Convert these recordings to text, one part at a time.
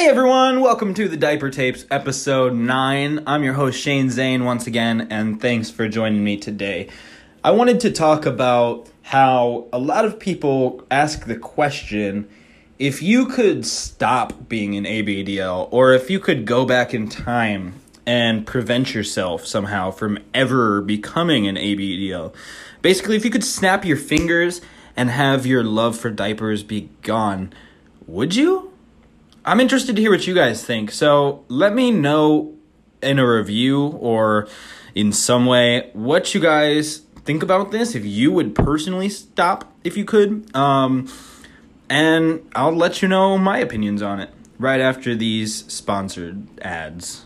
Hey everyone, welcome to the Diaper Tapes episode 9. I'm your host Shane Zane once again, and thanks for joining me today. I wanted to talk about how a lot of people ask the question if you could stop being an ABDL, or if you could go back in time and prevent yourself somehow from ever becoming an ABDL. Basically, if you could snap your fingers and have your love for diapers be gone, would you? I'm interested to hear what you guys think. So let me know in a review or in some way what you guys think about this. If you would personally stop, if you could, um, and I'll let you know my opinions on it right after these sponsored ads.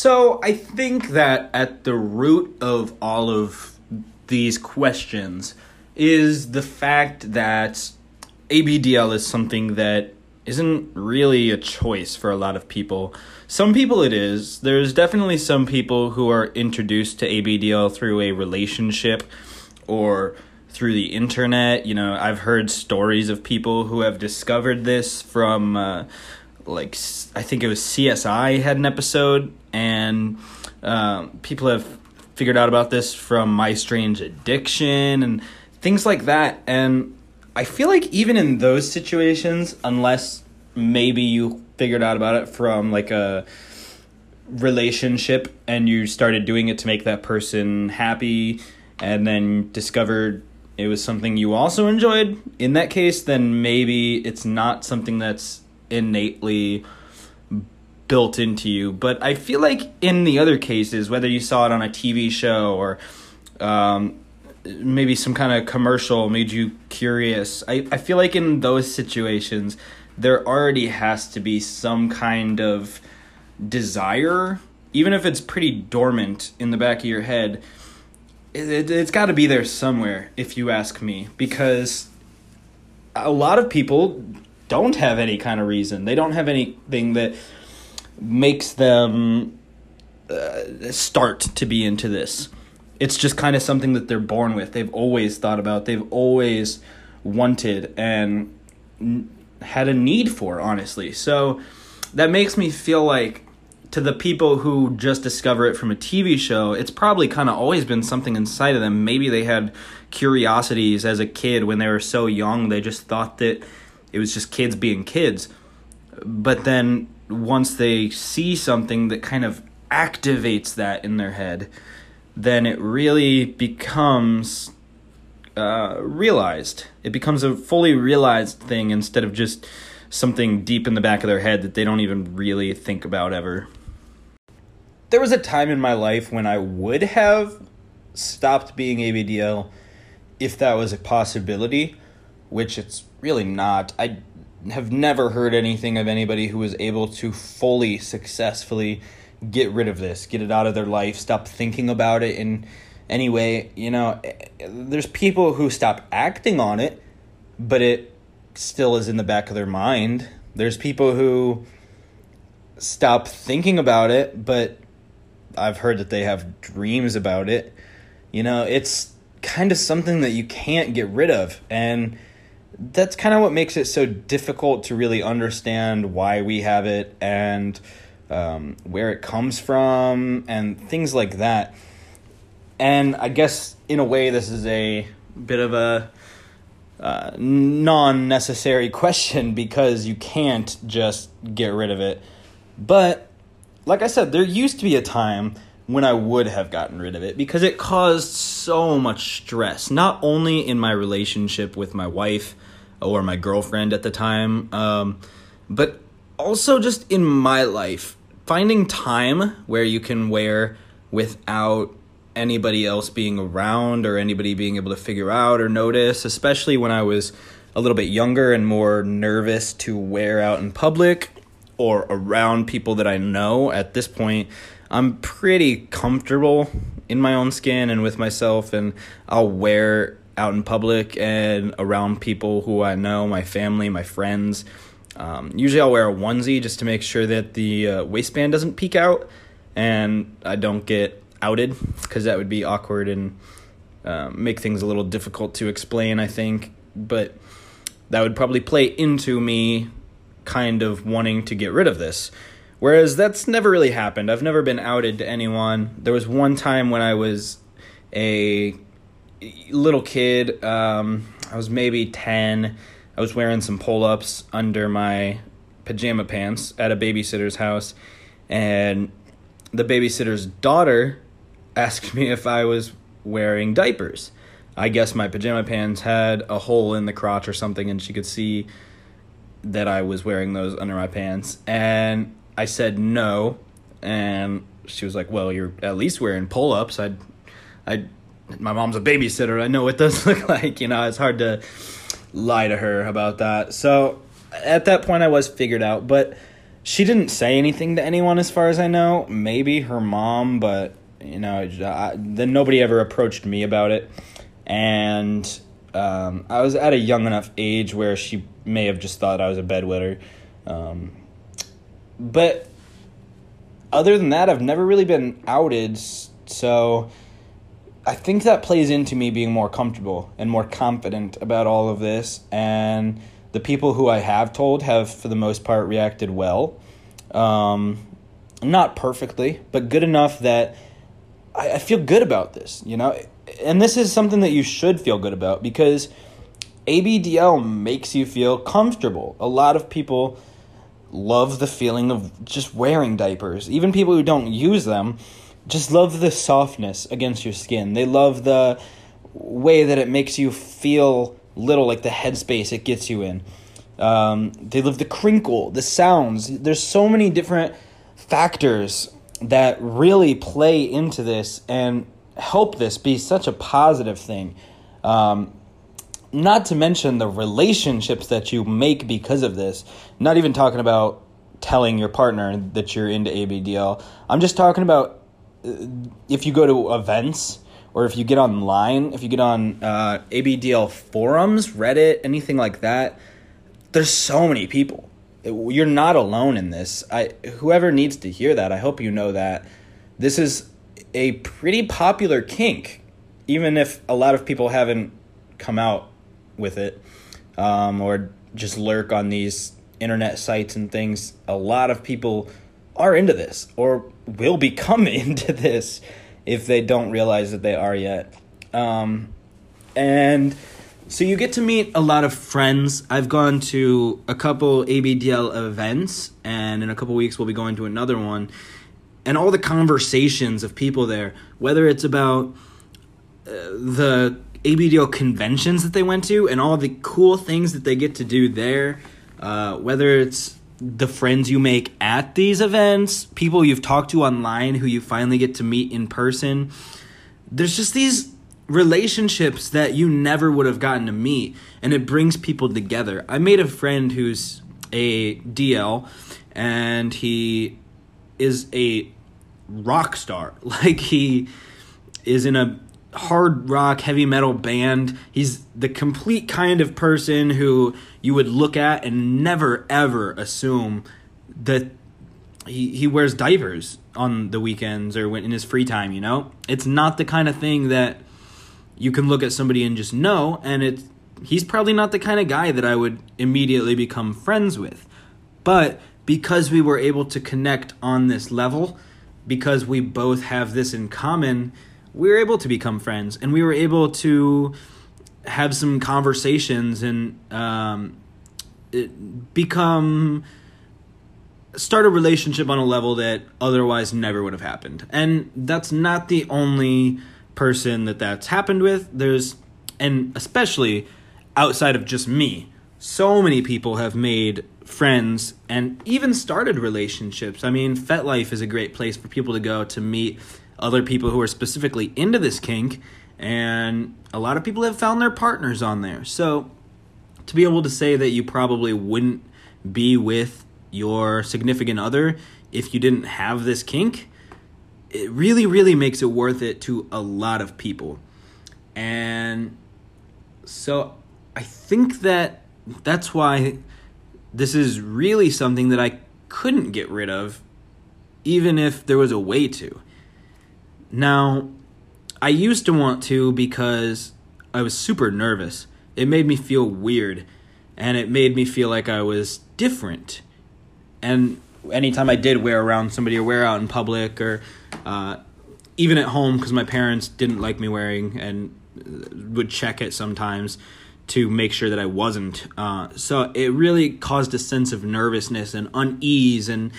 So I think that at the root of all of these questions is the fact that ABDL is something that isn't really a choice for a lot of people. Some people it is. There's definitely some people who are introduced to ABDL through a relationship or through the internet. You know, I've heard stories of people who have discovered this from uh, like I think it was CSI had an episode, and um, people have figured out about this from My Strange Addiction and things like that. And I feel like even in those situations, unless maybe you figured out about it from like a relationship and you started doing it to make that person happy and then discovered it was something you also enjoyed in that case then maybe it's not something that's innately built into you. But I feel like in the other cases, whether you saw it on a TV show or um, maybe some kind of commercial made you curious, I, I feel like in those situations, there already has to be some kind of desire, even if it's pretty dormant in the back of your head. It, it, it's got to be there somewhere, if you ask me, because a lot of people don't have any kind of reason. They don't have anything that makes them uh, start to be into this. It's just kind of something that they're born with. They've always thought about. They've always wanted and n- had a need for, honestly. So that makes me feel like to the people who just discover it from a TV show, it's probably kind of always been something inside of them. Maybe they had curiosities as a kid when they were so young, they just thought that it was just kids being kids. But then once they see something that kind of activates that in their head, then it really becomes uh, realized. It becomes a fully realized thing instead of just something deep in the back of their head that they don't even really think about ever. There was a time in my life when I would have stopped being ABDL if that was a possibility, which it's really not. I have never heard anything of anybody who was able to fully successfully get rid of this, get it out of their life, stop thinking about it in any way. You know, eh, there's people who stop acting on it, but it still is in the back of their mind. There's people who stop thinking about it, but I've heard that they have dreams about it. You know, it's kind of something that you can't get rid of. And that's kind of what makes it so difficult to really understand why we have it and um, where it comes from and things like that. And I guess in a way, this is a bit of a uh, non necessary question because you can't just get rid of it. But like I said, there used to be a time when I would have gotten rid of it because it caused so much stress, not only in my relationship with my wife or my girlfriend at the time, um, but also just in my life. Finding time where you can wear without anybody else being around or anybody being able to figure out or notice, especially when I was a little bit younger and more nervous to wear out in public or around people that I know. At this point, I'm pretty comfortable in my own skin and with myself, and I'll wear out in public and around people who I know, my family, my friends. Um, usually, I'll wear a onesie just to make sure that the uh, waistband doesn't peek out and I don't get outed because that would be awkward and um, make things a little difficult to explain, I think. But that would probably play into me kind of wanting to get rid of this. Whereas that's never really happened. I've never been outed to anyone. There was one time when I was a little kid. Um, I was maybe 10. I was wearing some pull ups under my pajama pants at a babysitter's house. And the babysitter's daughter asked me if I was wearing diapers. I guess my pajama pants had a hole in the crotch or something, and she could see that I was wearing those under my pants. And I said no, and she was like, "Well, you're at least wearing pull ups." I, I, my mom's a babysitter. I know what those look like. You know, it's hard to lie to her about that. So at that point, I was figured out, but she didn't say anything to anyone as far as I know. Maybe her mom, but you know, I, then nobody ever approached me about it, and um, I was at a young enough age where she may have just thought I was a bedwetter. Um, but other than that, I've never really been outed, so I think that plays into me being more comfortable and more confident about all of this. And the people who I have told have, for the most part, reacted well. Um, not perfectly, but good enough that I, I feel good about this, you know? And this is something that you should feel good about because ABDL makes you feel comfortable. A lot of people love the feeling of just wearing diapers. Even people who don't use them just love the softness against your skin. They love the way that it makes you feel little, like the headspace it gets you in. Um, they love the crinkle, the sounds. There's so many different factors that really play into this and help this be such a positive thing. Um, not to mention the relationships that you make because of this. Not even talking about telling your partner that you're into ABDL. I'm just talking about uh, if you go to events or if you get online, if you get on uh, ABDL forums, Reddit, anything like that. There's so many people. You're not alone in this. I whoever needs to hear that, I hope you know that this is a pretty popular kink, even if a lot of people haven't come out with it um, or just lurk on these internet sites and things. A lot of people are into this or will become into this if they don't realize that they are yet. Um, and so you get to meet a lot of friends. I've gone to a couple ABDL events, and in a couple weeks, we'll be going to another one. And all the conversations of people there, whether it's about uh, the ABDL conventions that they went to and all the cool things that they get to do there, uh, whether it's the friends you make at these events, people you've talked to online who you finally get to meet in person. There's just these relationships that you never would have gotten to meet, and it brings people together. I made a friend who's a DL, and he is a rock star. Like, he is in a hard rock heavy metal band. He's the complete kind of person who you would look at and never ever assume that he he wears diapers on the weekends or when in his free time, you know? It's not the kind of thing that you can look at somebody and just know and it's he's probably not the kind of guy that I would immediately become friends with. But because we were able to connect on this level, because we both have this in common, we were able to become friends and we were able to have some conversations and um, become start a relationship on a level that otherwise never would have happened. And that's not the only person that that's happened with. There's and especially outside of just me so many people have made friends and even started relationships. I mean FetLife is a great place for people to go to meet other people who are specifically into this kink, and a lot of people have found their partners on there. So to be able to say that you probably wouldn't be with your significant other if you didn't have this kink, it really, really makes it worth it to a lot of people. And so I think that that's why this is really something that I couldn't get rid of, even if there was a way to. Now, I used to want to because I was super nervous. It made me feel weird, and it made me feel like I was different. And anytime I did wear around somebody or wear out in public or uh, even at home, because my parents didn't like me wearing and would check it sometimes to make sure that I wasn't. Uh, so it really caused a sense of nervousness and unease, and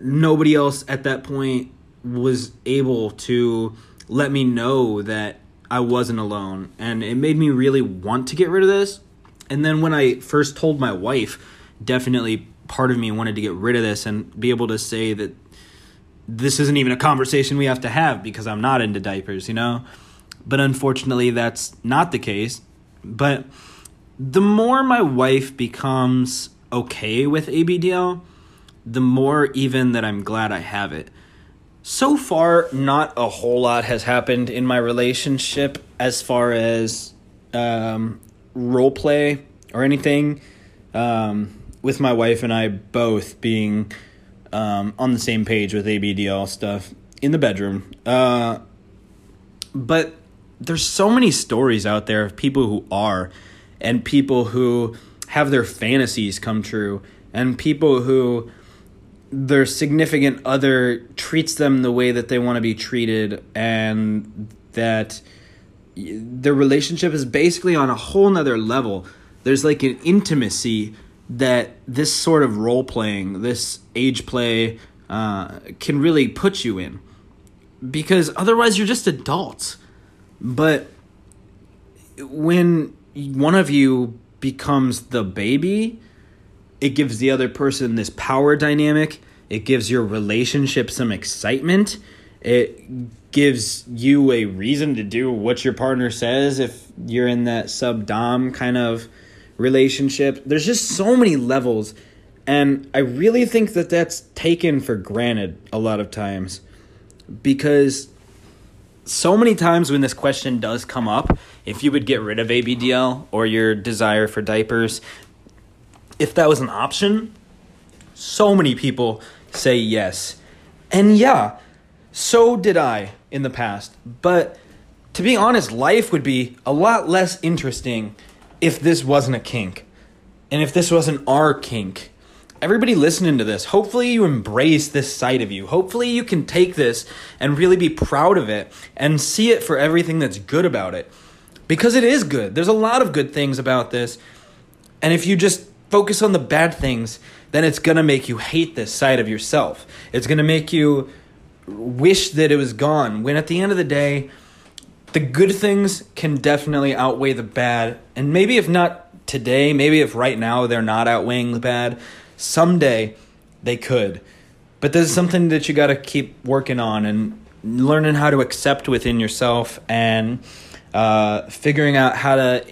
nobody else at that point was able to let me know that I wasn't alone. And it made me really want to get rid of this. And then when I first told my wife, definitely part of me wanted to get rid of this and be able to say that this isn't even a conversation we have to have because I'm not into diapers, you know? But unfortunately, that's not the case. But the more my wife becomes okay with ABDL, the more even that I'm glad I have it. So far, not a whole lot has happened in my relationship as far as um, role play or anything. Um, with my wife and I both being um, on the same page with ABDL stuff in the bedroom. Uh, but there's so many stories out there of people who are and people who have their fantasies come true and people who their significant other treats them the way that they want to be treated and that their relationship is basically on a whole nother level. There's like an intimacy that this sort of role playing this age play uh, can really put you in. Because otherwise you're just adults. But when one of you becomes the baby, it gives the other person this power dynamic. It gives your relationship some excitement. It gives you a reason to do what your partner says if you're in that sub dom kind of relationship. There's just so many levels. And I really think that that's taken for granted a lot of times because so many times when this question does come up, if you would get rid of ABDL or your desire for diapers, if that was an option, so many people say yes. And yeah, so did I in the past. But to be honest, life would be a lot less interesting if this wasn't a kink. And if this wasn't our kink everybody listening to this, hopefully you embrace this side of you. Hopefully you can take this and really be proud of it and see it for everything that's good about it. Because it is good. There's a lot of good things about this. And if you just focus on the bad things, then it's going to make you hate this side of yourself. It's going to make you wish that it was gone. When at the end of the day, the good things can definitely outweigh the bad. And maybe if not today, maybe if right now they're not outweighing the bad, someday they could. But this is something that you got to keep working on and learning how to accept within yourself and uh, figuring out how to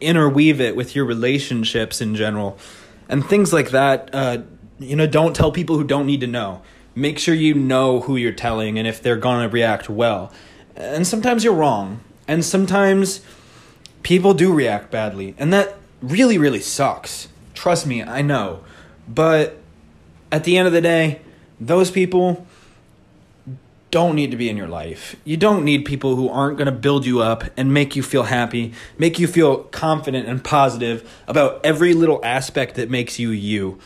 interweave it with your relationships in general and things like that. Uh, you know, don't tell people who don't need to know. Make sure you know who you're telling and if they're going to react well. And sometimes you're wrong. And sometimes people do react badly. And that really, really sucks. Trust me, I know. But at the end of the day, those people don't need to be in your life. You don't need people who aren't going to build you up and make you feel happy, make you feel confident and positive about every little aspect that makes you you.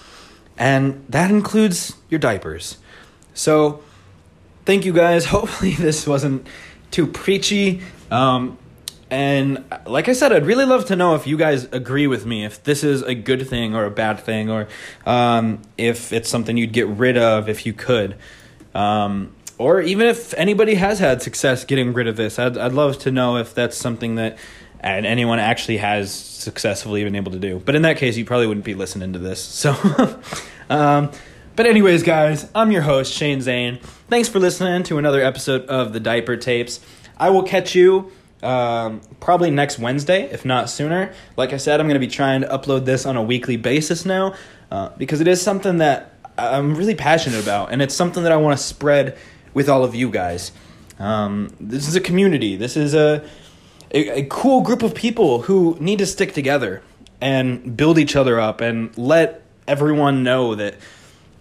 And that includes your diapers. So, thank you guys. Hopefully, this wasn't too preachy. Um, and like I said, I'd really love to know if you guys agree with me, if this is a good thing or a bad thing, or um, if it's something you'd get rid of if you could. Um, or even if anybody has had success getting rid of this, I'd, I'd love to know if that's something that and anyone actually has successfully been able to do. But in that case, you probably wouldn't be listening to this. So, um, but anyways, guys, I'm your host Shane Zane. Thanks for listening to another episode of the Diaper Tapes. I will catch you um, probably next Wednesday, if not sooner. Like I said, I'm going to be trying to upload this on a weekly basis now uh, because it is something that I'm really passionate about, and it's something that I want to spread with all of you guys. Um, this is a community. This is a, a a cool group of people who need to stick together and build each other up and let everyone know that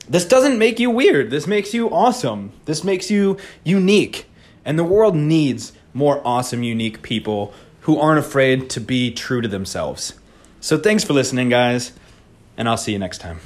this doesn't make you weird. This makes you awesome. This makes you unique. And the world needs more awesome, unique people who aren't afraid to be true to themselves. So thanks for listening, guys, and I'll see you next time.